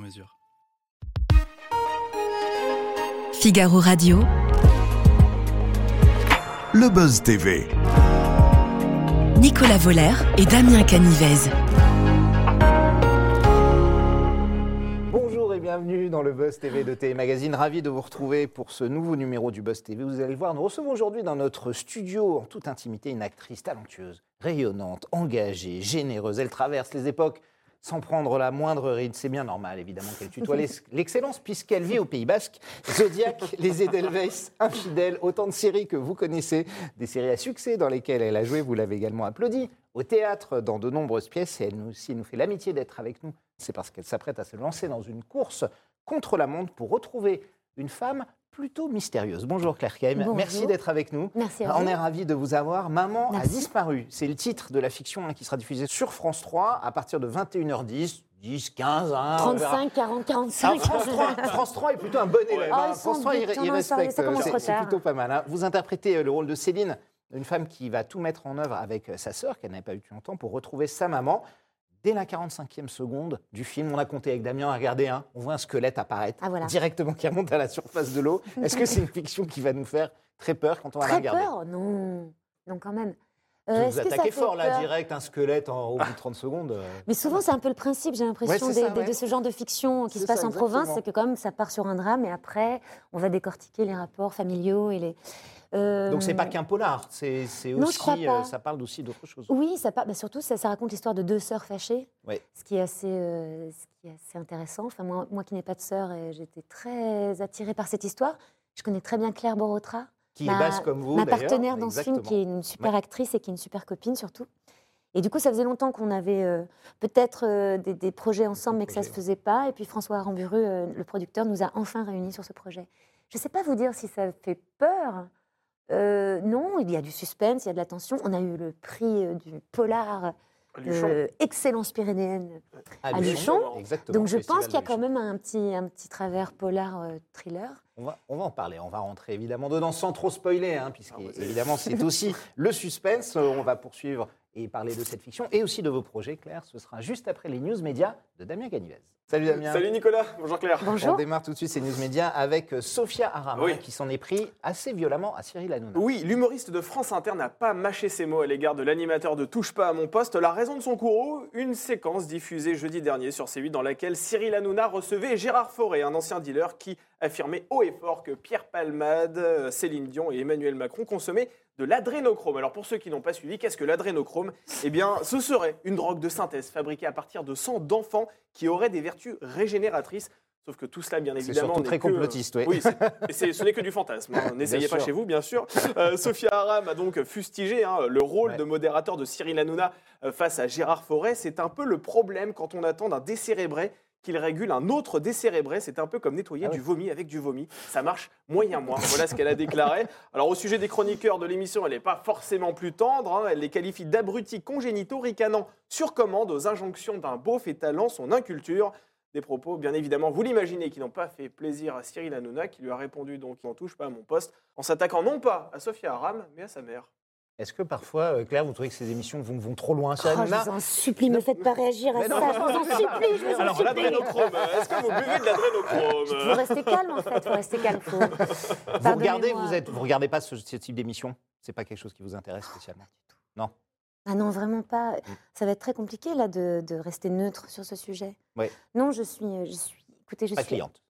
mesure. Figaro Radio. Le Buzz TV. Nicolas Voller et Damien Canivez. Bonjour et bienvenue dans le Buzz TV de Télé Magazine. Ravi de vous retrouver pour ce nouveau numéro du Buzz TV. Vous allez le voir, nous recevons aujourd'hui dans notre studio, en toute intimité, une actrice talentueuse, rayonnante, engagée, généreuse. Elle traverse les époques sans prendre la moindre ride. C'est bien normal, évidemment, qu'elle tutoie l'ex- l'excellence puisqu'elle vit au Pays Basque. Zodiac, Les Edelweiss, Infidèles, autant de séries que vous connaissez, des séries à succès dans lesquelles elle a joué, vous l'avez également applaudi, au théâtre, dans de nombreuses pièces. Et elle nous, si elle nous fait l'amitié d'être avec nous, c'est parce qu'elle s'apprête à se lancer dans une course contre la montre pour retrouver une femme plutôt mystérieuse. Bonjour Claire Keim, merci d'être avec nous. Merci à On vous. est ravis de vous avoir. Maman a disparu. C'est le titre de la fiction hein, qui sera diffusée sur France 3 à partir de 21h10, 10, 15, hein, on verra. 35, 40, Ah, 45. France, 3, France 3 est plutôt un bon élève. Ah, hein. France 3, il, respecte. C'est- plutôt pas mal. hein. Vous interprétez euh, le rôle de Céline, une femme qui va tout mettre en œuvre avec euh, sa sœur, qu'elle n'avait pas eu longtemps, pour retrouver sa maman. Dès la 45e seconde du film, on a compté avec Damien, regardez, hein, on voit un squelette apparaître Ah, voilà. directement qui remonte à la surface de l'eau. Est-ce que c'est une fiction qui va nous faire très peur quand on va la Très regarder? peur Non, non quand même. Vous Euh, vous attaquez fort là, direct, un squelette en, au bout de 30 secondes. euh. Mais souvent, c'est un peu le principe, j'ai l'impression, Ouais, ouais. de ce genre de fiction qui se passe ça, en province, c'est que quand même, ça part sur un drame et après, on va décortiquer les rapports familiaux et les... Euh, Donc c'est pas qu'un polar, c'est aussi, euh, ça parle aussi d'autre chose. Oui, ça part, bah, surtout, ça, ça raconte l'histoire de deux sœurs fâchées, Ouais. ce, qui est assez, euh, ce qui est assez intéressant. Enfin, moi, moi qui n'ai pas de sœur, et j'étais très attirée par cette histoire. Je connais très bien Claire Borotra, Qui Ma- est basse comme vous, ma partenaire dans ce film, qui est une super actrice et qui est une super copine surtout. Et du coup, ça faisait longtemps qu'on avait euh, peut-être euh, des, des projets ensemble, mais que ça ne se faisait pas. Et puis François Aramburu, euh, le producteur, nous a enfin réunis sur ce projet. Je ne sais pas vous dire si ça fait peur. Euh, non, il y a du suspense, il y a de la tension. On a eu le prix euh, du polar euh, Excellence pyrénéenne. À à Luchon. Exactement. Donc je pense qu'il y a quand même un petit, un petit travers polar euh, thriller. On va, on va en parler, on va rentrer évidemment dedans sans trop spoiler, hein, puisque Ah, évidemment c'est aussi le suspense. On va poursuivre et parler de cette fiction et aussi de vos projets, Claire. Ce sera juste après les news médias de Damien Canivez. Salut Damien. Salut Nicolas, bonjour Claire. On Bonjour. démarre tout de suite ces news médias avec euh, Sophia Aram, Oui. qui s'en est pris assez violemment à Cyril Hanouna. Oui, l'humoriste de France Inter n'a pas mâché ses mots à l'égard de l'animateur de Touche pas à mon poste. La raison de son courroux, une séquence diffusée jeudi dernier sur C8 dans laquelle Cyril Hanouna recevait Gérard Fauré, un ancien dealer qui affirmait haut et fort que Pierre Palmade, euh, Céline Dion et Emmanuel Macron consommaient de l'adrénochrome. Alors pour ceux qui n'ont pas suivi, qu'est-ce que l'adrénochrome? Eh bien, ce serait une drogue de synthèse fabriquée à partir de sang d'enfants qui aurait des vertus régénératrices. Sauf que tout cela, bien C'est évidemment, n'est très que, euh, complotiste, oui. Oui, c'est- c'est- ce n'est que du fantasme. hein. N'essayez pas sûr. chez vous, bien sûr. Euh, Sophia Aram a donc fustigé hein, le rôle Ouais. de modérateur de Cyril Hanouna euh, face à Gérard Forêt. C'est un peu le problème quand on attend d'un décérébré qu'il régule un autre décérébré. C'est un peu comme nettoyer Ah du vomi avec du vomi. Ça marche moyen moins. Voilà ce qu'elle a déclaré. Alors au sujet des chroniqueurs de l'émission, elle n'est pas forcément plus tendre. hein. Elle les qualifie d'abrutis congénitaux ricanant sur commande aux injonctions d'un beauf étalant son inculture. Des propos, bien évidemment, vous l'imaginez, qui n'ont pas fait plaisir à Cyril Hanouna, qui lui a répondu donc « n'en touche pas à mon poste », en s'attaquant non pas à Sophia Aram, mais à sa mère. Est-ce que parfois, euh, Claire, vous trouvez que ces émissions vont, vont trop loin? Oh, je vous en supplie, ne me faites pas réagir à Mais ça. non. Je vous en supplie, je vous en Alors, supplie. l'adrénochrome, est-ce que vous buvez de Faut l'adrénochrome rester calme en fait, faut rester calme. Faut... Vous regardez, vous êtes, vous regardez pas ce, ce type d'émission? C'est pas quelque chose qui vous intéresse spécialement? Non? Ah non, vraiment pas. Ça va être très compliqué là de, de rester neutre sur ce sujet. Ouais. Non, je suis, je suis. Écoutez, je Pas suis. cliente.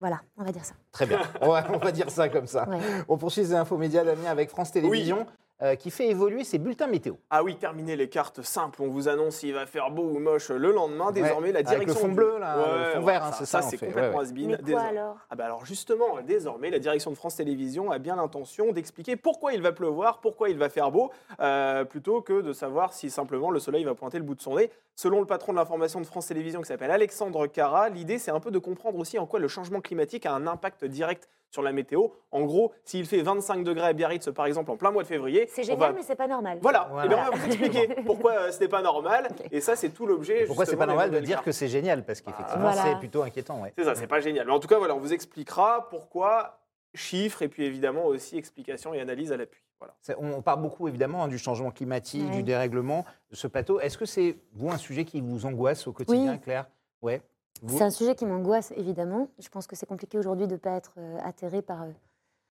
Voilà, on va dire ça. Très bien. On va, on va dire ça comme ça. Ouais. On poursuit les infos médias, Damien, avec France Télévisions. Euh, qui fait évoluer ses bulletins météo. Ah oui, terminez les cartes simples. On vous annonce s'il va faire beau ou moche le lendemain. Désormais, la Avec direction. le fond du- bleu, là, le fond vert, hein, c'est ça, en c'est complètement Ouais, ouais. has-been. Mais quoi Désormais- alors? Ah bah alors justement, désormais, la direction de France Télévisions a bien l'intention d'expliquer pourquoi il va pleuvoir, pourquoi il va faire beau, euh, plutôt que de savoir si simplement le soleil va pointer le bout de son nez. Selon le patron de l'information de France Télévisions qui s'appelle Alexandre Cara, l'idée c'est un peu de comprendre aussi en quoi le changement climatique a un impact direct sur la météo. En gros, s'il fait 25 degrés à Biarritz par exemple en plein mois de février, C'est génial, va- mais c'est pas normal. Voilà, Voilà. Et bien, on va vous expliquer pourquoi euh, ce n'est pas normal. Et ça, c'est tout l'objet. Pourquoi c'est pas normal de dire que c'est génial? Parce qu'effectivement, Voilà. c'est plutôt inquiétant. ouais. C'est ça, c'est pas génial. Mais en tout cas, voilà, on vous expliquera pourquoi, chiffres, et puis évidemment aussi explications et analyses à l'appui. Voilà. C'est- On parle beaucoup évidemment hein, du changement climatique, du dérèglement de ce plateau. Est-ce que c'est, vous, un sujet qui vous angoisse au quotidien, Oui. Claire? Ouais. Vous C'est un sujet qui m'angoisse, évidemment. Je pense que c'est compliqué aujourd'hui de ne pas être euh, atterré par, euh,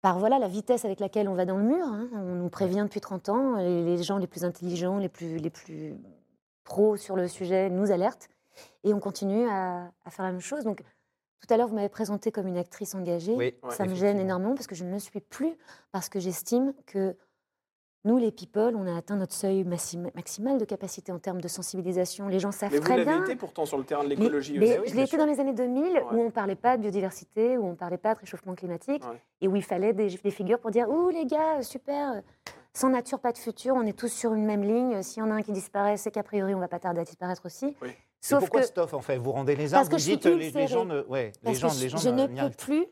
par voilà, la vitesse avec laquelle on va dans le mur. hein. On nous prévient depuis 30 ans. Les, les gens les plus intelligents, les plus, les plus pros sur le sujet nous alertent. Et on continue à, à faire la même chose. Donc, tout à l'heure, vous m'avez présenté comme une actrice engagée. Oui, Ça me gêne énormément parce que je ne le suis plus. Parce que j'estime que nous, les people, on a atteint notre seuil maxim- maximal de capacité en termes de sensibilisation. Les gens savent Mais vous très l'avez bien. été pourtant sur le terrain de Mais- l'écologie mais aussi. je l'ai été dans les années 2000, où on ne parlait pas de biodiversité, où on ne parlait pas de réchauffement climatique, Ouais. et où il fallait des, des figures pour dire Ouh, les gars, super, sans nature, pas de futur, on est tous sur une même ligne. S'il y en a un qui disparaît, c'est qu'a priori, on va pas tarder à disparaître aussi. Oui. Et Sauf pourquoi que. Stoff, en fait? Vous rendez les que vous je suis dites les, gens ne... Ouais, les parce gens, que les gens je ne peux plus.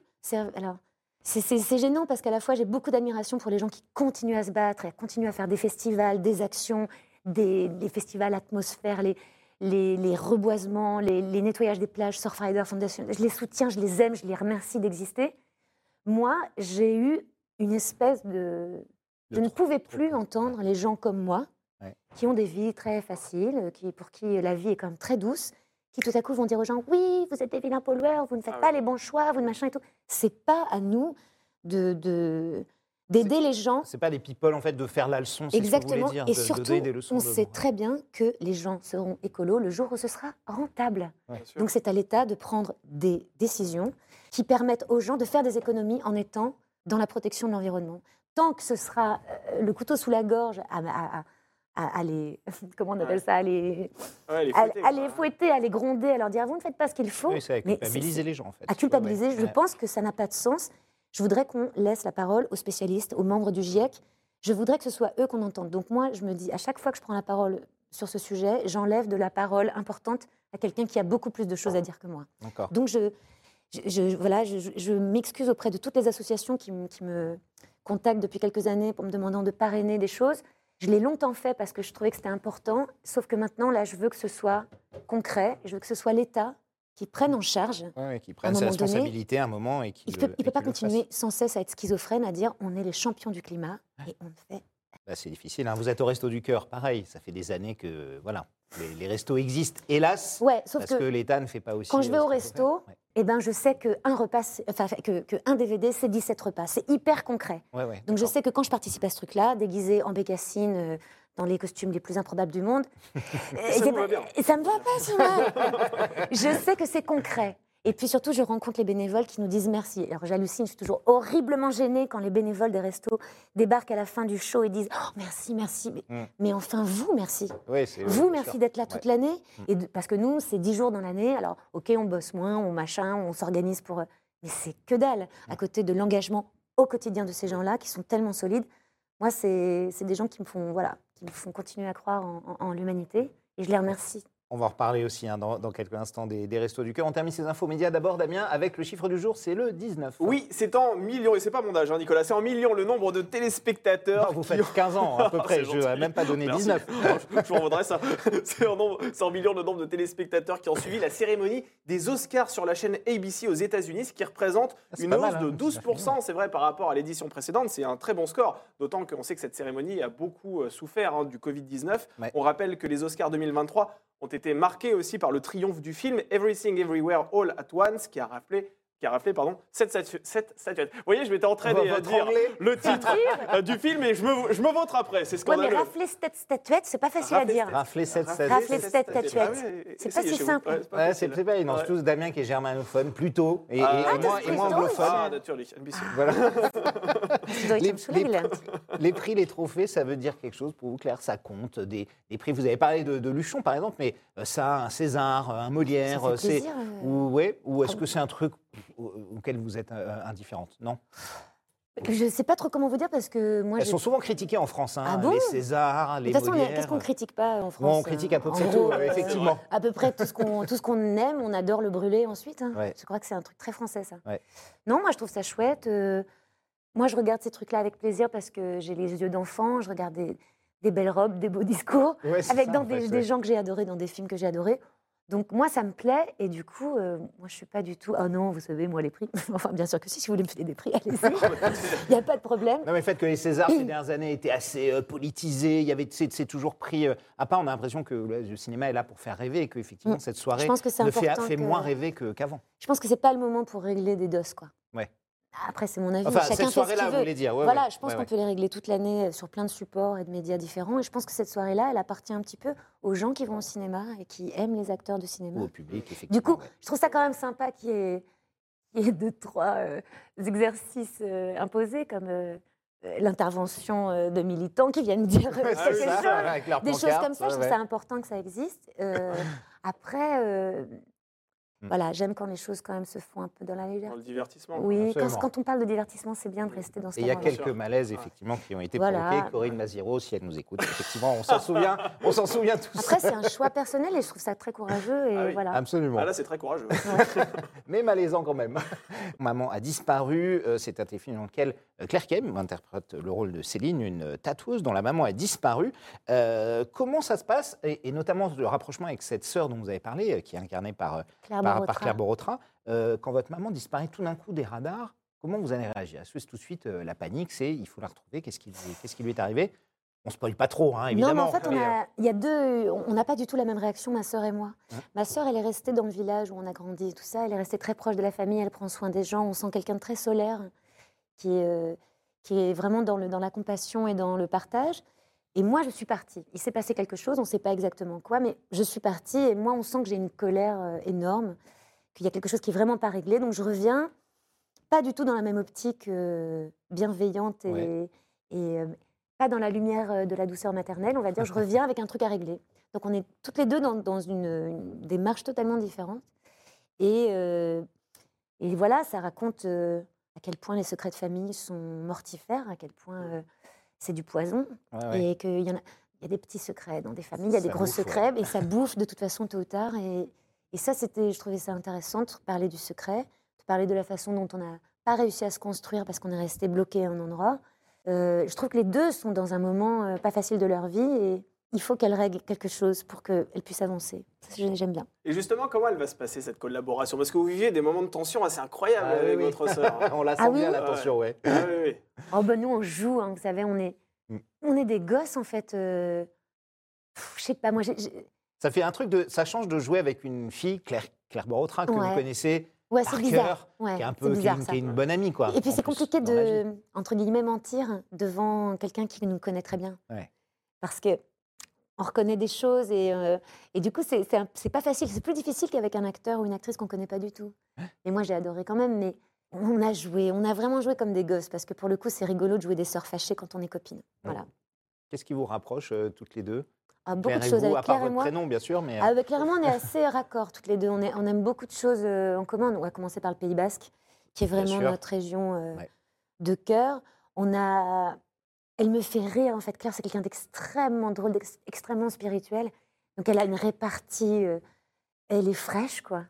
Alors, c'est- gênant parce qu'à la fois, j'ai beaucoup d'admiration pour les gens qui continuent à se battre, et continuent à faire des festivals, des actions, des, des festivals atmosphères, les, les, les reboisements, les, les nettoyages des plages, Surfrider Foundation. Je les soutiens, je les aime, je les remercie d'exister. Moi, j'ai eu une espèce de. Je ne pouvais plus entendre les gens comme moi, qui ont des vies très faciles, qui, pour qui la vie est quand même très douce, qui tout à coup vont dire aux gens Oui, vous êtes des vilains pollueurs, vous ne faites Ah pas les bons choix, vous ne machin et tout. C'est pas à nous de. de d'aider les gens C'est pas les people, en fait, de faire la leçon, c'est ce que vous Exactement. dire, et de- surtout, des leçons on de- sait très bien que les gens seront écolos le jour où ce sera rentable. Donc c'est à l'État de prendre des décisions qui permettent aux gens de faire des économies en étant dans la protection de l'environnement. Tant que ce sera euh, le couteau sous la gorge à, à- à- à les... Comment on appelle Ouais. ça à les, Ouais, les à, fouetter, à les fouetter, à les gronder, à leur dire vous ne faites pas ce qu'il faut. Oui, c'est à Mais culpabiliser les gens, en fait. à culpabiliser. Ouais, Je pense que ça n'a pas de sens. Je voudrais qu'on laisse la parole aux spécialistes, aux membres du GIEC. Je voudrais que ce soit eux qu'on entende. Donc moi, je me dis, à chaque fois que je prends la parole sur ce sujet, j'enlève de la parole importante à quelqu'un qui a beaucoup plus de choses à dire que moi. Donc je, je, je- voilà, je, m'excuse auprès de toutes les associations qui, me- qui me contactent depuis quelques années pour me demandant de parrainer des choses. Je l'ai longtemps fait parce que je trouvais que c'était important, sauf que maintenant, là, je veux que ce soit concret, je veux que ce soit l'État qui prenne en charge Ouais, qui prennent ses responsabilités à un moment et qui il ne peut, pas continuer sans cesse à être schizophrène, à dire on est les champions du climat et on fait. Bah, c'est difficile. hein. Vous êtes au Resto du Cœur, pareil. Ça fait des années que voilà, les, les restos existent, hélas, Ouais, sauf parce que, que, l'État ne fait pas aussi. quand je vais euh, au resto. Ouais. eh ben, je sais que un repas, enfin, que, que un DVD, c'est 17 repas. C'est hyper concret. Ouais, ouais, Donc je sais que quand je participe à ce truc-là, déguisée en bécassine, euh, dans les costumes les plus improbables du monde, euh, Ça eh vous va bien. et ça me va pas, si mal. Je sais que c'est concret. Et puis surtout, je rencontre les bénévoles qui nous disent merci. Alors j'hallucine, je suis toujours horriblement gênée quand les bénévoles des restos débarquent à la fin du show et disent oh, merci, merci. Mais, Mm. mais enfin, vous, merci. Vous, merci d'être là Ouais. toute l'année. Mm. Et de- parce que nous, c'est 10 jours dans l'année. Alors, OK, on bosse moins, on machin, on s'organise pour. euh, Mais c'est que dalle. Mm. À côté de l'engagement au quotidien de ces gens-là, qui sont tellement solides. Moi, c'est c'est des gens qui me font, voilà, qui me font continuer à croire en, en- en l'humanité. Et je les remercie. On va en reparler aussi hein, dans, dans quelques instants des, des Restos du Cœur. On termine ces infos médias d'abord, Damien, avec le chiffre du jour, c'est le 19. Oui, c'est en millions, et c'est pas mon âge, hein, Nicolas, c'est en millions le nombre de téléspectateurs. Non, vous faites ont- 15 ans à peu Ah, près, je n'ai même pas donné Merci. 19. je vous en voudrais ça. C'est en, nombre- c'est en millions le nombre de téléspectateurs qui ont suivi la cérémonie des Oscars sur la chaîne ABC aux États-Unis, ce qui représente Ah, une hausse mal, hein, de ça fait 12%, c'est vrai, par rapport à l'édition précédente. C'est un très bon score, d'autant qu'on sait que cette cérémonie a beaucoup euh, souffert hein, du Covid-19. Ouais. On rappelle que les Oscars 2023 ont été marqués aussi par le triomphe du film Everything Everywhere All at Once, qui a rappelé qui a raflé pardon, 7 statuettes. Vous voyez, je m'étais entraîné à dire Votre anglais. le titre euh, du film et je me, je me vautre après. C'est Ouais, mais scandaleux. rafler cette statuette, c'est pas facile à dire. Rafler cette statuette. Rafler cette statuette. Ah ouais, C'est pas si simple. Ouais, c'est pas Ouais, c'est pas. C'est tous Damien qui est germanophone, plutôt. Et, et- Ah, et moi, et anglophone. Ah, natürlich. Voilà. Les- prix, les trophées, ça veut dire quelque chose pour vous, Claire? Ça compte des, des prix? Vous avez parlé de, de Luchon, par exemple, mais euh, ça, un César, un Molière, euh, c'est plaisir, euh. ou ouais, ou est-ce que c'est un truc au- auquel vous êtes euh, indifférente Non? Je sais pas trop comment vous dire parce que moi, Elles sont souvent critiquées en France, hein, Ah bon? les Césars, de les toute façon, qu'est-ce qu'on critique pas en France Bon, on critique à peu euh, près tout, euh, effectivement. À peu près tout ce qu'on tout ce qu'on aime, on adore le brûler ensuite. hein. Ouais. Je crois que c'est un truc très français ça. Ouais. Non, moi je trouve ça chouette. euh, moi je regarde ces trucs-là avec plaisir parce que j'ai les yeux d'enfant, je regarde des, des belles robes, des beaux discours, Ouais, avec ça, dans en des, fait, des ouais. gens que j'ai adorés, dans des films que j'ai adorés. Donc moi ça me plaît et du coup, euh, moi je suis pas du tout. Ah non, vous savez, moi les prix. enfin bien sûr que si, si vous voulez me filer des prix, allez-y. Il n'y a pas de problème. Non, mais le fait que les Césars, ces dernières années, étaient assez euh, politisés, il y avait, c'est toujours pris euh, à part. On a l'impression que le, le cinéma est là pour faire rêver et qu'effectivement, Mm. cette soirée Je pense que ne fait, que- moins rêver que- qu'avant. Je pense que c'est pas le moment pour régler des doses quoi. Ouais. Après c'est mon avis. Enfin, Chacun cette ce soirée-là, qu'il vous voulez dire ouais, voilà, ouais, je pense ouais, qu'on peut les régler toute l'année euh, sur plein de supports et de médias différents. Et je pense que cette soirée-là, elle appartient un petit peu aux gens qui vont au cinéma et qui aiment les acteurs de cinéma. Ou au public, effectivement. Du coup, je trouve ça quand même sympa qu'il y ait, qu'il y ait deux, trois euh, exercices euh, imposés, comme euh, l'intervention de militants qui viennent dire quelque ça, chose. Des choses comme ça, je trouve ça important que ça existe. Après, Mm. voilà, j'aime quand les choses quand même se font un peu dans la Dans légèreté. le divertissement. Oui, quand, on parle de divertissement, c'est bien de rester dans ce Et il y a quelques malaises, effectivement, qui ont été Voilà. provoqués. Corinne Maziro, si elle nous écoute, effectivement, on s'en souvient, on s'en souvient tous. Après, c'est un choix personnel et je trouve ça très courageux. Et Ah oui. voilà. Absolument. Ah, là, c'est très courageux. mais malaisant quand même. Maman a disparu, euh, c'est un téléfilm dans lequel euh, Claire Kem interprète le rôle de Céline, une euh, tatoueuse dont la maman a disparu. Euh, comment ça se passe? Et, et notamment le rapprochement avec cette sœur dont vous avez parlé, qui est incarnée par, Claire par, Borotra. par Claire Borotra. Euh, quand votre maman disparaît tout d'un coup des radars, comment vous allez réagir? Est-ce que c'est tout de suite euh, la panique, c'est il faut la retrouver, qu'est-ce qui, lui- qu'est-ce qui lui est arrivé? On ne spoil pas trop, hein, évidemment. Non, mais en fait, on a- il y a deux. On n'a pas du tout la même réaction, ma sœur et moi. Hein? Ma sœur, elle est restée dans le village où on a grandi et tout ça. Elle est restée très proche de la famille. Elle prend soin des gens. On sent quelqu'un de très solaire, qui est, euh, qui est vraiment dans, le, dans la compassion et dans le partage. Et moi, je suis partie. Il s'est passé quelque chose, on ne sait pas exactement quoi, mais je suis partie. Et moi, on sent que j'ai une colère euh, énorme, qu'il y a quelque chose qui est vraiment pas réglé. Donc, je reviens, pas du tout dans la même optique euh, bienveillante et, Ouais. et, euh, pas dans la lumière de la douceur maternelle, on va dire. Je reviens avec un truc à régler. Donc, on est toutes les deux dans, dans une, une démarche totalement différente. Et, euh, et voilà, ça raconte à quel point les secrets de famille sont mortifères, à quel point c'est du poison ouais, ouais. et qu'il y en a, il y a des petits secrets dans des familles, il y a des gros bouffe, ouais. secrets, et ça bouffe de toute façon tôt ou tard. Et, et ça, c'était, je trouvais ça intéressant de parler du secret, de parler de la façon dont on n'a pas réussi à se construire parce qu'on est resté bloqué à un endroit. Euh, je trouve que les deux sont dans un moment euh, pas facile de leur vie et il faut qu'elles règlent quelque chose pour qu'elles puissent avancer. J'aime bien. Et justement, comment elle va se passer cette collaboration? Parce que vous vivez des moments de tension assez incroyables Ah, oui, avec oui. votre sœur. hein. On la sent Ah bien, oui l'attention, ouais. Ah oui, oui. Oh ben nous, on joue, hein, vous savez, on est, Mm. on est des gosses en fait. euh, Je sais pas, moi, Ça fait un truc de, ça change de jouer avec une fille, Claire, Claire Borotra, que Ouais. vous connaissez ouais, par c'est bizarre. cœur, Ouais, qui est un peu, qui est une, ça. qui est une bonne amie, quoi. Et puis c'est compliqué la de, entre guillemets, mentir devant quelqu'un qui nous connaît très bien. Ouais. Parce que on reconnaît des choses et, euh, et du coup, c'est pas facile. C'est plus difficile qu'avec un acteur ou une actrice qu'on connaît pas du tout. Et moi, j'ai adoré quand même, mais on a joué, on a vraiment joué comme des gosses parce que pour le coup, c'est rigolo de jouer des sœurs fâchées quand on est copines. Voilà. Qu'est-ce qui vous rapproche euh, toutes les deux? Ah, beaucoup Claire de choses vous, à avec part Claire et votre moi. prénom, bien sûr, mais... euh, Ah, clairement, on est assez raccord toutes les deux. On, est- on aime beaucoup de choses euh, en commun. On va commencer par le Pays Basque, qui est vraiment notre région euh, Ouais. de cœur. On a, elle me fait rire en fait. Claire, c'est quelqu'un d'extrêmement drôle, d'extrêmement spirituel. Donc elle a une répartie. euh, elle est fraîche, quoi.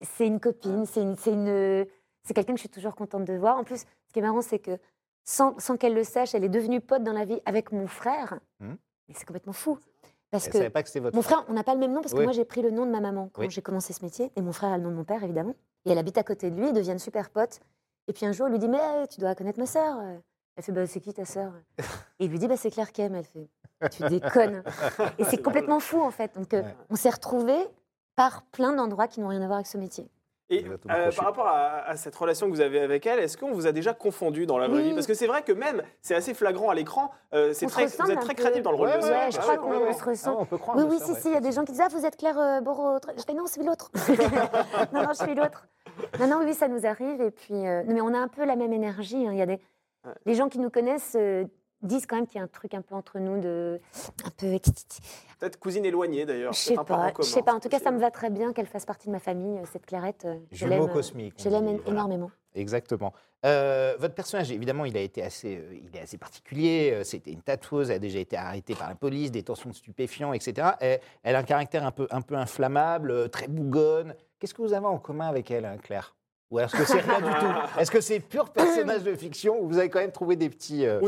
C'est une copine. C'est une, c'est une, c'est quelqu'un que je suis toujours contente de voir. En plus, ce qui est marrant, c'est que sans, sans qu'elle le sache, elle est devenue pote dans la vie avec mon frère. Mhm. Mais c'est complètement fou. Parce elle que pas que votre mon frère, on n'a pas le même nom parce que moi j'ai pris le nom de ma maman quand Oui. j'ai commencé ce métier et mon frère a le nom de mon père évidemment. Et elle habite à côté de lui, ils deviennent super potes. Et puis un jour, il lui dit Mais tu dois connaître ma sœur. Elle fait bah, C'est qui ta sœur? Et il lui dit bah, C'est Claire Kem. Elle fait Tu déconnes. Et c'est complètement fou en fait. Donc euh, Ouais. on s'est retrouvés par plein d'endroits qui n'ont rien à voir avec ce métier. Et euh, par rapport à, à cette relation que vous avez avec elle, est-ce qu'on vous a déjà confondu dans la vraie Oui. vie Parce que c'est vrai que même, c'est assez flagrant à l'écran, euh, c'est très, vous êtes très crédible dans le rôle Ouais, de ouais, sœur. Ouais, je Ah crois qu'on se ressemble. Ah, on peut croire. Oui, oui, ça, si, ouais. si, il y a des gens qui disent Ah, vous êtes Claire euh, Boro. Je fais Non, c'est l'autre. non, non, je suis l'autre. Non, non, oui, oui, ça nous arrive. Et puis, euh, non, mais on a un peu la même énergie. hein. Il y a des... Ouais. Les gens qui nous connaissent euh, disent quand même qu'il y a un truc un peu entre nous, de... un peu. Peut-être cousine éloignée d'ailleurs. Je sais pas. Je sais pas. En tout cas, ça me va très bien qu'elle fasse partie de ma famille, euh, cette Clarette. euh, Je Jumeau l'aime. cosmique. Je l'aime voilà. énormément. Exactement. Euh, votre personnage, évidemment, il a été assez, euh, il est assez particulier. Euh, C'était une tatoueuse, elle a déjà été arrêtée par la police, détention de stupéfiants, etc. Elle, elle a un caractère un peu, un peu inflammable, très bougonne. Qu'est-ce que vous avez en commun avec elle, hein, Claire? Ou est-ce que c'est rien du tout? Est-ce que c'est pur personnage de fiction ou vous avez quand même trouvé des petits, euh,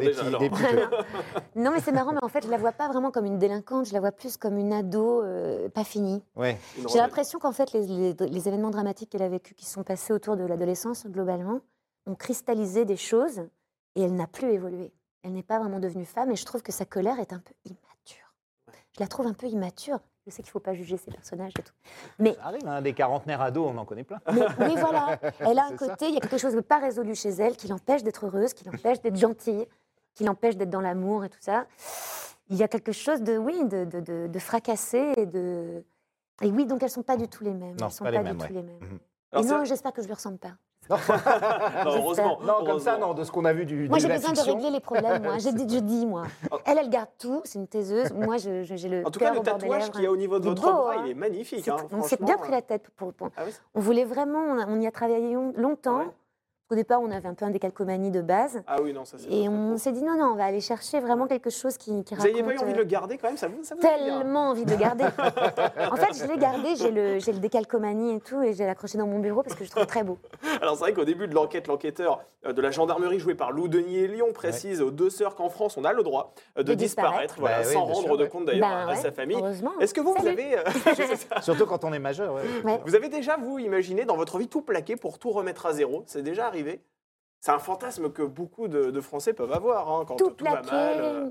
des déjà. petits- alors. des petits trucs Non, mais c'est marrant, mais en fait, je la vois pas vraiment comme une délinquante, je la vois plus comme une ado euh, pas finie. Ouais. J'ai l'impression qu'en fait, les, les- les événements dramatiques qu'elle a vécus, qui sont passés autour de l'adolescence, globalement, ont cristallisé des choses et elle n'a plus évolué. Elle n'est pas vraiment devenue femme et je trouve que sa colère est un peu immature. Je la trouve un peu immature. Je sais qu'il ne faut pas juger ces personnages et tout. Mais, Ça arrive, hein, des quarantenaires ados, on en connaît plein. mais oui, voilà. Elle a un côté, il y a quelque chose de pas résolu chez elle qui l'empêche d'être heureuse, qui l'empêche d'être gentille, qui l'empêche d'être dans l'amour et tout ça. Il y a quelque chose de, oui, de, de, de- de fracassé et de. Et oui, donc elles sont pas du tout les mêmes. Non, elles sont pas pas, les mêmes, du ouais. tout les mêmes. Mhm. Alors, et c'est- non, j'espère que je lui ressemble pas. Non, heureusement. Non, comme ça, non, de ce qu'on a vu du Moi, de j'ai besoin de régler les problèmes. Moi, je dis, moi. Elle, elle garde tout. C'est une taiseuse. Moi, je- je- j'ai le En tout cas, cœur le tatouage qu'il y a au niveau de votre beau, bras, hein. il est magnifique. Hein, on s'est bien franchement. pris la tête pour. pour- Ah oui, On voulait vraiment. On, a- on y a travaillé long- longtemps. Ouais. Au départ, on avait un peu un décalcomanie de base. Ah oui, non, ça c'est. Et on s'est dit non, non, on va aller chercher vraiment quelque chose qui, qui Vous n'aviez raconte. pas eu envie de euh, le garder quand même Ça vous, ça vous tellement envie de le garder. en fait, je l'ai gardé, j'ai le, j'ai le décalcomanie et tout, et j'ai accroché dans mon bureau parce que je trouve très beau. Alors c'est vrai qu'au début de l'enquête, l'enquêteur euh, de la gendarmerie joué par Lou Denis et Lyon précise aux deux sœurs qu'en France, on a le droit euh, de, De disparaître, disparaître. voilà, Bah oui, sans rendre sûr, de ouais. compte d'ailleurs Ben à ouais, sa famille. Heureusement. Est-ce que vous, vous avez, euh. Surtout quand on est majeur. ouais. Ouais. vous avez déjà, vous, imaginé dans votre vie tout plaquer pour tout remettre à zéro? C'est déjà arrivé C'est un fantasme que beaucoup de, de Français peuvent avoir hein, quand Tout tout, va mal. euh.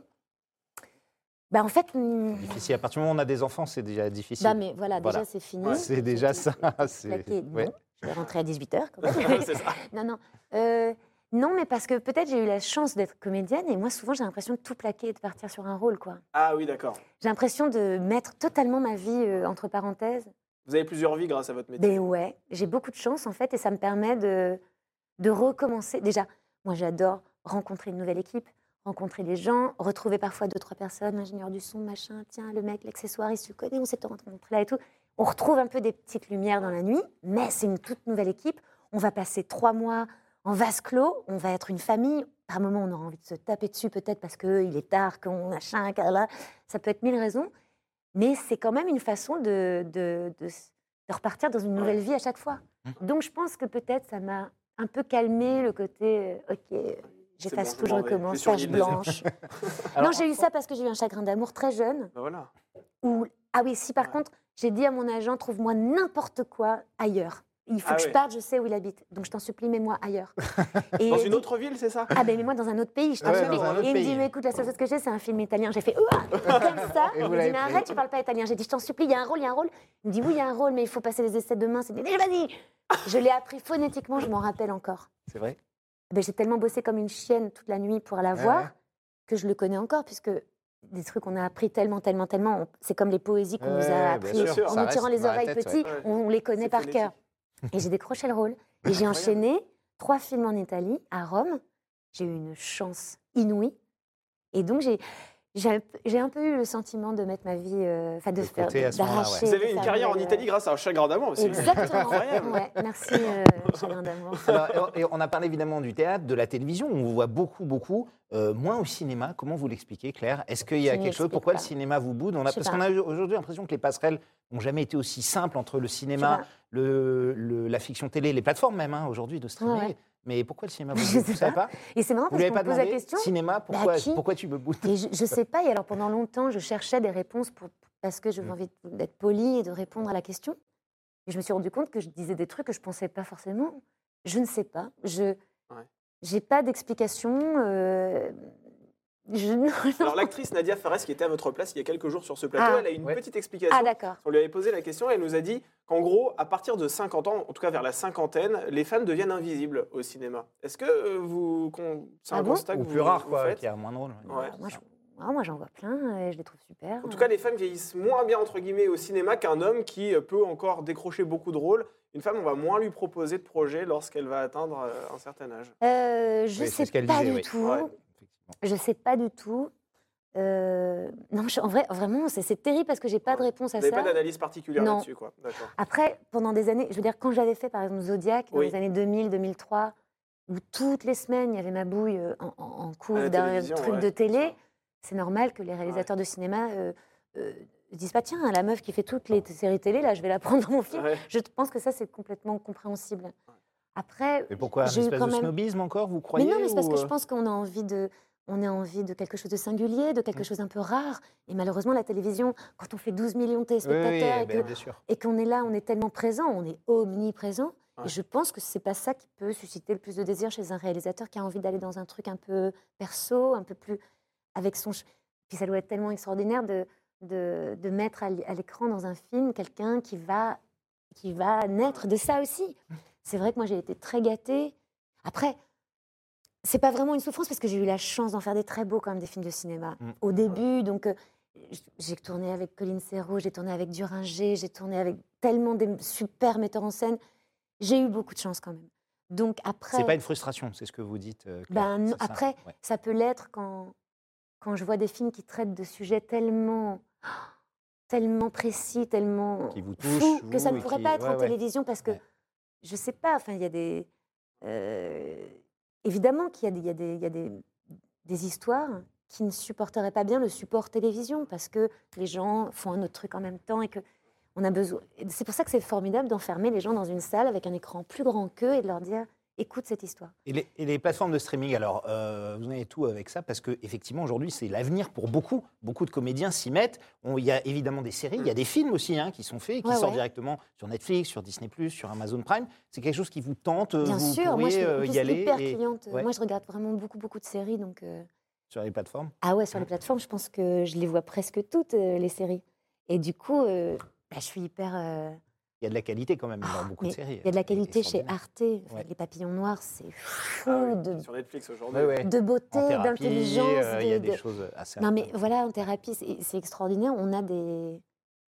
Bah, en fait, hum, Difficile. À partir du moment où on a des enfants, c'est déjà difficile. bah, mais voilà, Voilà. déjà c'est fini. Ouais. C'est déjà ça. c'est- Plaqué, ouais. non. Je vais rentrer à 18h quand même. c'est ça. non, non. Euh, non, mais parce que peut-être j'ai eu la chance d'être comédienne et moi souvent j'ai l'impression de tout plaquer et de partir sur un rôle. quoi. Ah oui, d'accord. J'ai l'impression de mettre totalement ma vie euh, entre parenthèses. Vous avez plusieurs vies grâce à votre métier. Ben ouais, j'ai beaucoup de chance en fait et ça me permet de, de recommencer. Déjà, moi j'adore rencontrer une nouvelle équipe, rencontrer des gens, retrouver parfois deux, trois personnes, l'ingénieur du son, machin, tiens, le mec, l'accessoire, il se connaît, on s'est rencontrés là et tout. On retrouve un peu des petites lumières dans la nuit, mais c'est une toute nouvelle équipe. On va passer trois mois en vase clos, on va être une famille. Par moment, on aura envie de se taper dessus peut-être parce qu'il est tard, qu'on machin, là. Ça peut être mille raisons. Mais c'est quand même une façon de, de, de de repartir dans une nouvelle vie à chaque fois. Donc je pense que peut-être ça m'a un peu calmé le côté, euh, ok, j'efface bon, tout, je recommence, page blanche. Alors, non, j'ai eu ça parce que j'ai eu un chagrin d'amour très jeune. Ben voilà. Où... Ah oui, si par Ouais. contre, j'ai dit à mon agent, trouve-moi n'importe quoi ailleurs. Il faut Ah que oui. je parte, je sais où il habite. Donc je t'en supplie, mets-moi ailleurs. Et Dans une autre ville, c'est ça? Ah ben mais moi dans un autre pays, je t'en Ouais, supplie. Et il me dit mais écoute la seule chose que j'ai c'est un film italien. J'ai fait Ouah comme ça. Et il me dit mais arrête tu parles pas italien. J'ai dit je t'en supplie il y a un rôle il y a un rôle. Il me dit oui il y a un rôle mais il faut passer les essais demain. C'est vas-y. Je l'ai appris phonétiquement je m'en rappelle encore. C'est vrai? Ben, j'ai tellement bossé comme une chienne toute la nuit pour la voir ouais. que je le connais encore puisque des trucs qu'on a appris tellement tellement tellement. C'est comme les poésies qu'on nous a appris sûr, en nous tirant les oreilles ouais. On, les connaît par cœur. Et j'ai décroché le rôle. Et j'ai enchaîné trois films en Italie, à Rome. J'ai eu une chance inouïe. Et donc, j'ai, j'ai, un peu eu le sentiment de mettre ma vie, euh, enfin, de De faire, d'arracher. Vous avez une carrière en Italie grâce à un chagrin d'amour aussi. Exactement. Incroyable. Ouais, merci, euh, chagrin d'amour. On a parlé évidemment du théâtre, de la télévision, on vous voit beaucoup, beaucoup, euh, moins au cinéma. Comment vous l'expliquez, Claire? Est-ce qu'il y a quelque chose Pourquoi pas. le cinéma vous boude? On a, Parce qu'on a aujourd'hui l'impression que les passerelles n'ont jamais été aussi simples entre le cinéma, pas. le, le- la fiction télé, les plateformes même hein, aujourd'hui de streaming. Ouais, ouais. Mais pourquoi le cinéma vous Je boude sais Vous savez pas. pas Et c'est marrant Vous parce qu'on me pose la question. Cinéma, pourquoi, qui pourquoi tu me boudes Et je, je sais pas. Et alors pendant longtemps, je cherchais des réponses pour, parce que j'avais envie d'être polie et de répondre à la question. Et je me suis rendu compte que je disais des trucs que je pensais pas forcément. Je ne sais pas. Je Ouais. j'ai pas d'explication. euh, Je-. Alors l'actrice Nadia Fares, qui était à votre place il y a quelques jours sur ce plateau, Ah. elle a une Ouais. petite explication. Ah, d'accord. On lui avait posé la question et elle nous a dit qu'en gros, à partir de 50 ans, en tout cas vers la cinquantaine, les femmes deviennent invisibles au cinéma. Est-ce que vous, c'est Ah un bon constat que Ou vous, plus rare, vous quoi, faites qui a moins de rôle. Ouais. Moi, je- ah, moi, j'en vois plein et je les trouve super. En tout cas, les femmes vieillissent moins bien entre guillemets au cinéma qu'un homme qui peut encore décrocher beaucoup de rôles. Une femme, on va moins lui proposer de projets lorsqu'elle va atteindre euh, un certain âge. Euh, je Oui, c'est sais ce qu'elle pas disait, du oui. tout. Ouais. Je sais pas du tout. Euh, non, je- en vrai, vraiment, c'est terrible parce que j'ai pas de réponse à Vous n'avez ça. pas d'analyse particulière là-dessus, quoi. D'accord. Après, pendant des années, je veux dire, quand j'avais fait par exemple Zodiac dans Oui. les années 2000, 2003, où toutes les semaines il y avait ma bouille euh, en, en, cours d'un truc ouais, de télé, c'est normal que les réalisateurs de cinéma euh, euh, disent pas tiens, la meuf qui fait toutes les séries télé, là, je vais la prendre dans mon film. Ouais. Je pense que ça, c'est complètement compréhensible. Après, Mais pourquoi Un espèce quand de même- snobisme encore, vous croyez mais non, mais c'est parce ou, que je pense qu'on a envie de, on a envie de quelque chose de singulier, de quelque Mm. chose d'un peu rare. Et malheureusement, la télévision, quand on fait 12 millions de Oui, oui, téléspectateurs et ben, et qu'on est là, on est tellement présent, on est omniprésent. Ouais. Et je pense que c'est pas ça qui peut susciter le plus de désir chez un réalisateur qui a envie d'aller dans un truc un peu perso, un peu plus avec son. Puis ça doit être tellement extraordinaire de, de, de mettre à l'écran dans un film quelqu'un qui va, qui va naître de ça aussi. C'est vrai que moi j'ai été très gâtée. Après, c'est pas vraiment une souffrance parce que j'ai eu la chance d'en faire des très beaux quand même des films de cinéma Mm. au début. Donc euh, j'ai tourné avec Colline Serrault, j'ai tourné avec Duringer, j'ai tourné avec tellement des super metteurs en scène. J'ai eu beaucoup de chance quand même. Donc après, C'est pas une frustration, c'est ce que vous dites. euh, Claire, Ben, ça après, Ouais. ça peut l'être quand, quand je vois des films qui traitent de sujets tellement, tellement précis, tellement Qui vous fous, touchent, que ça ne pourrait qui- pas être ouais, en ouais. télévision parce que je sais pas. Enfin, il y a des euh, évidemment qu'il y a des, il y a des, il y a des, des histoires qui ne supporteraient pas bien le support télévision parce que les gens font un autre truc en même temps et que on a besoin. C'est pour ça que c'est formidable d'enfermer les gens dans une salle avec un écran plus grand qu'eux et de leur dire écoute cette histoire. Et les, et les plateformes de streaming, alors, euh, vous en avez tout avec ça, parce qu'effectivement, aujourd'hui, c'est l'avenir pour beaucoup. Beaucoup de comédiens s'y mettent. Il y a évidemment des séries, il y a des films aussi hein, qui sont faits, qui Ouais, sortent ouais. directement sur Netflix, sur Disney, sur Amazon Prime. C'est quelque chose qui vous tente, Bien vous sûr, moi je suis euh, y aller hyper et- cliente. ouais. Moi je regarde vraiment beaucoup beaucoup de séries donc. euh, sur les plateformes? Ah ouais, sur les plateformes, je pense que je les vois presque toutes, euh, les séries. Et du coup, euh, bah, je suis hyper. Il y a de la qualité quand même dans Ah, beaucoup de séries. Il y a de la euh, qualité chez. Arte. Enfin, Ouais. Les papillons noirs, c'est fou Ah oui, de, Sur Netflix aujourd'hui. Ouais, ouais. de beauté, d'intelligence. euh, il y a de- des de- choses assez Non mais voilà, en thérapie, c'est c'est extraordinaire. On a des, non,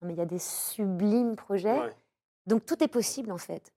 mais il y a des sublimes projets. Ouais. Donc tout est possible en fait.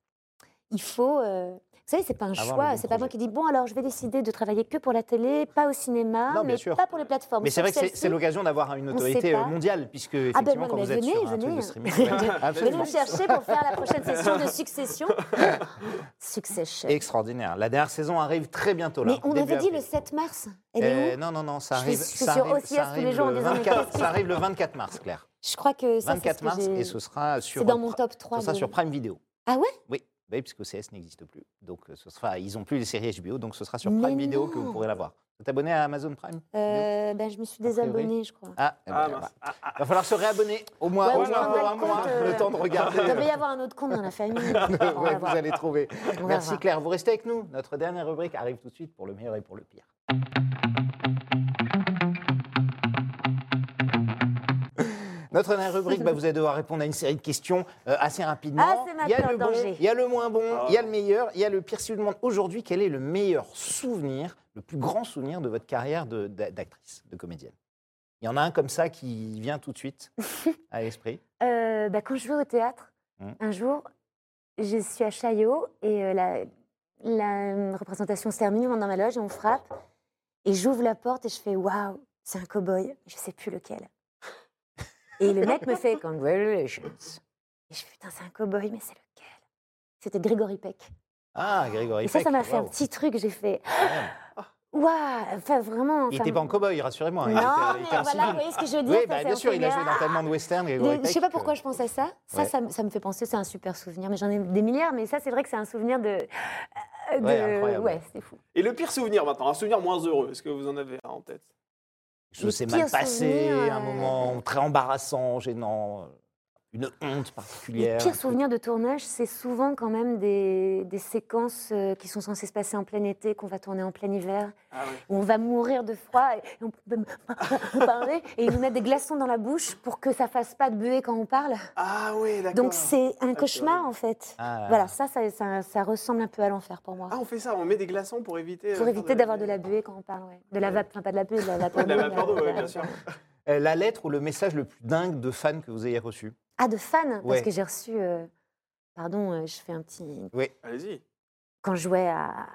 Il faut. euh, Vous savez, c'est pas un Avoir choix. bon c'est pas moi qui dis bon alors je vais décider de travailler que pour la télé, pas au cinéma, Non, mais sûr. pas pour les plateformes. Mais c'est vrai que c'est- l'occasion d'avoir une autorité euh, mondiale, puisque Ah ben effectivement, non, quand vous êtes venez, sur un truc venez. de streaming, Venez nous chercher pour faire la prochaine session de Succession. Succession. Extraordinaire. La dernière saison arrive très bientôt là. Mais on avait dit le 7 mars. Elle est où? non, non, non, ça arrive. je suis les mais 24 qu'est-ce ça arrive le 24 mars, Claire. Je crois que ça, c'est ce 24 que mars, et ce sera sur. C'est dans mon top 3. Ce sera sur Prime Video. Ah ouais? Oui, oui puisque OCS n'existe plus. Donc, euh, ce sera, ils n'ont plus les séries HBO, donc ce sera sur Prime Video que vous pourrez la voir. Vous êtes abonné à Amazon Prime Euh, ben, Je me suis désabonnée, je crois. Ah, eh ben, Ah, bah, mince. Ah, ah, va falloir se réabonner au moins, Ouais, au moins pour un le mois, euh, le temps de regarder. Il devait y avoir un autre compte dans la famille. Ouais, vous allez trouver. On Merci. Claire. Vous restez avec nous. Notre dernière rubrique arrive tout de suite pour le meilleur et pour le pire. Notre dernière rubrique, bah, vous allez devoir répondre à une série de questions euh, assez rapidement. Ah, c'est ma il y a le bon, il y a le moins bon, Ah. il y a le meilleur, il y a le pire. Si je vous demande aujourd'hui quel est le meilleur souvenir, le plus grand souvenir de votre carrière d'actrice, de comédienne. Il y en a un comme ça qui vient tout de suite à l'esprit. Euh, bah, quand je jouais au théâtre, Mm. un jour, je suis à Chaillot et euh, la, la représentation se termine, on est dans ma loge et on frappe. Et j'ouvre la porte et je fais Waouh, c'est un cow-boy. Je sais plus lequel. Et le mec me fait Congratulations. Et je fais Putain, c'est un cow-boy, mais c'est lequel? C'était Grégory Peck. Ah, Grégory Et ça, ça Peck, m'a fait un petit truc. J'ai fait. Waouh Enfin, vraiment. Il n'était pas en cow-boy, rassurez-moi. il Non, était- il mais était en voilà, civil. vous voyez ce que je veux dire Oui, ça, bah, c'est bien sûr, il a joué souvenir. dans tellement de westerns. Je sais Peck, pas que- pourquoi je pense à ça. Ça, Ouais. ça, me- ça me fait penser, c'est un super souvenir. Mais j'en ai des milliards, mais ça, c'est vrai que c'est un souvenir de. euh, de- Ouais, ouais, c'était fou. Et le pire souvenir maintenant, un souvenir moins heureux, est-ce que vous en avez un en tête? Je Le sais mal passé, un euh, moment très embarrassant, gênant. Une honte particulière Les pires souvenirs de tournage, c'est souvent quand même des, des séquences euh, qui sont censées se passer en plein été, qu'on va tourner en plein hiver, Ah où on va mourir de froid et on peut même pas parler, et ils nous mettent des glaçons dans la bouche pour que ça fasse pas de buée quand on parle. Ah ouais, d'accord. Donc c'est un cauchemar en fait. Ah, Voilà, ça ça, ça ça ressemble un peu à l'enfer pour moi. Ah, on fait ça, on met des glaçons pour éviter. Pour euh, éviter d'avoir de la buée quand on parle, ouais. De la vapeur, enfin pas de la buée, de la vapeur De la d'eau, la- bien sûr. Euh, La lettre ou le message le plus dingue de fan que vous ayez reçu? Ah, de fans Ouais. Parce que j'ai reçu. euh, Pardon, euh, je fais un petit. Allez-y. Quand je jouais à-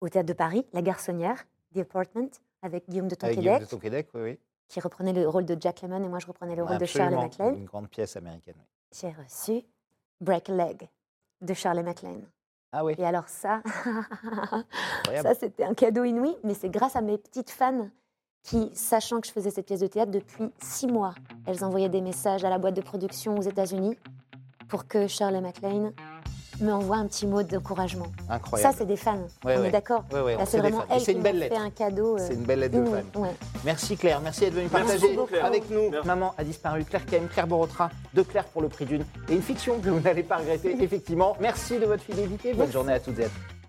au théâtre de Paris, La Garçonnière, The Apartment, avec Guillaume de Avec Guillaume Tonquédec, de Tonquédec, oui, oui. qui reprenait le rôle de Jack Lemmon et moi je reprenais le rôle de Charlie Absolument, MacLaine. Une grande pièce américaine. oui. J'ai reçu Break a Leg de Charlie MacLaine. Ah oui, Et alors ça, ça c'était un cadeau inouï, mais c'est grâce à mes petites fans qui, sachant que je faisais cette pièce de théâtre depuis six mois, elles envoyaient des messages à la boîte de production aux États-Unis pour que Shirley MacLaine me envoie un petit mot d'encouragement. Ça, Incroyable. c'est des fans. Ouais, on ouais. est d'accord Ouais, ouais, Là, on c'est vraiment elle c'est qui une m'a belle fait lettre. un cadeau. euh, C'est une belle lettre de fan. Ouais. Merci Claire, merci d'être venue partager avec nous. Merci. Maman a disparu, Claire Kem, Claire Borotra, de Claire pour le prix d'une et une fiction que vous n'allez pas regretter, effectivement. Merci de votre fidélité, bonne Merci. journée à toutes et à tous.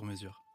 sur mesure.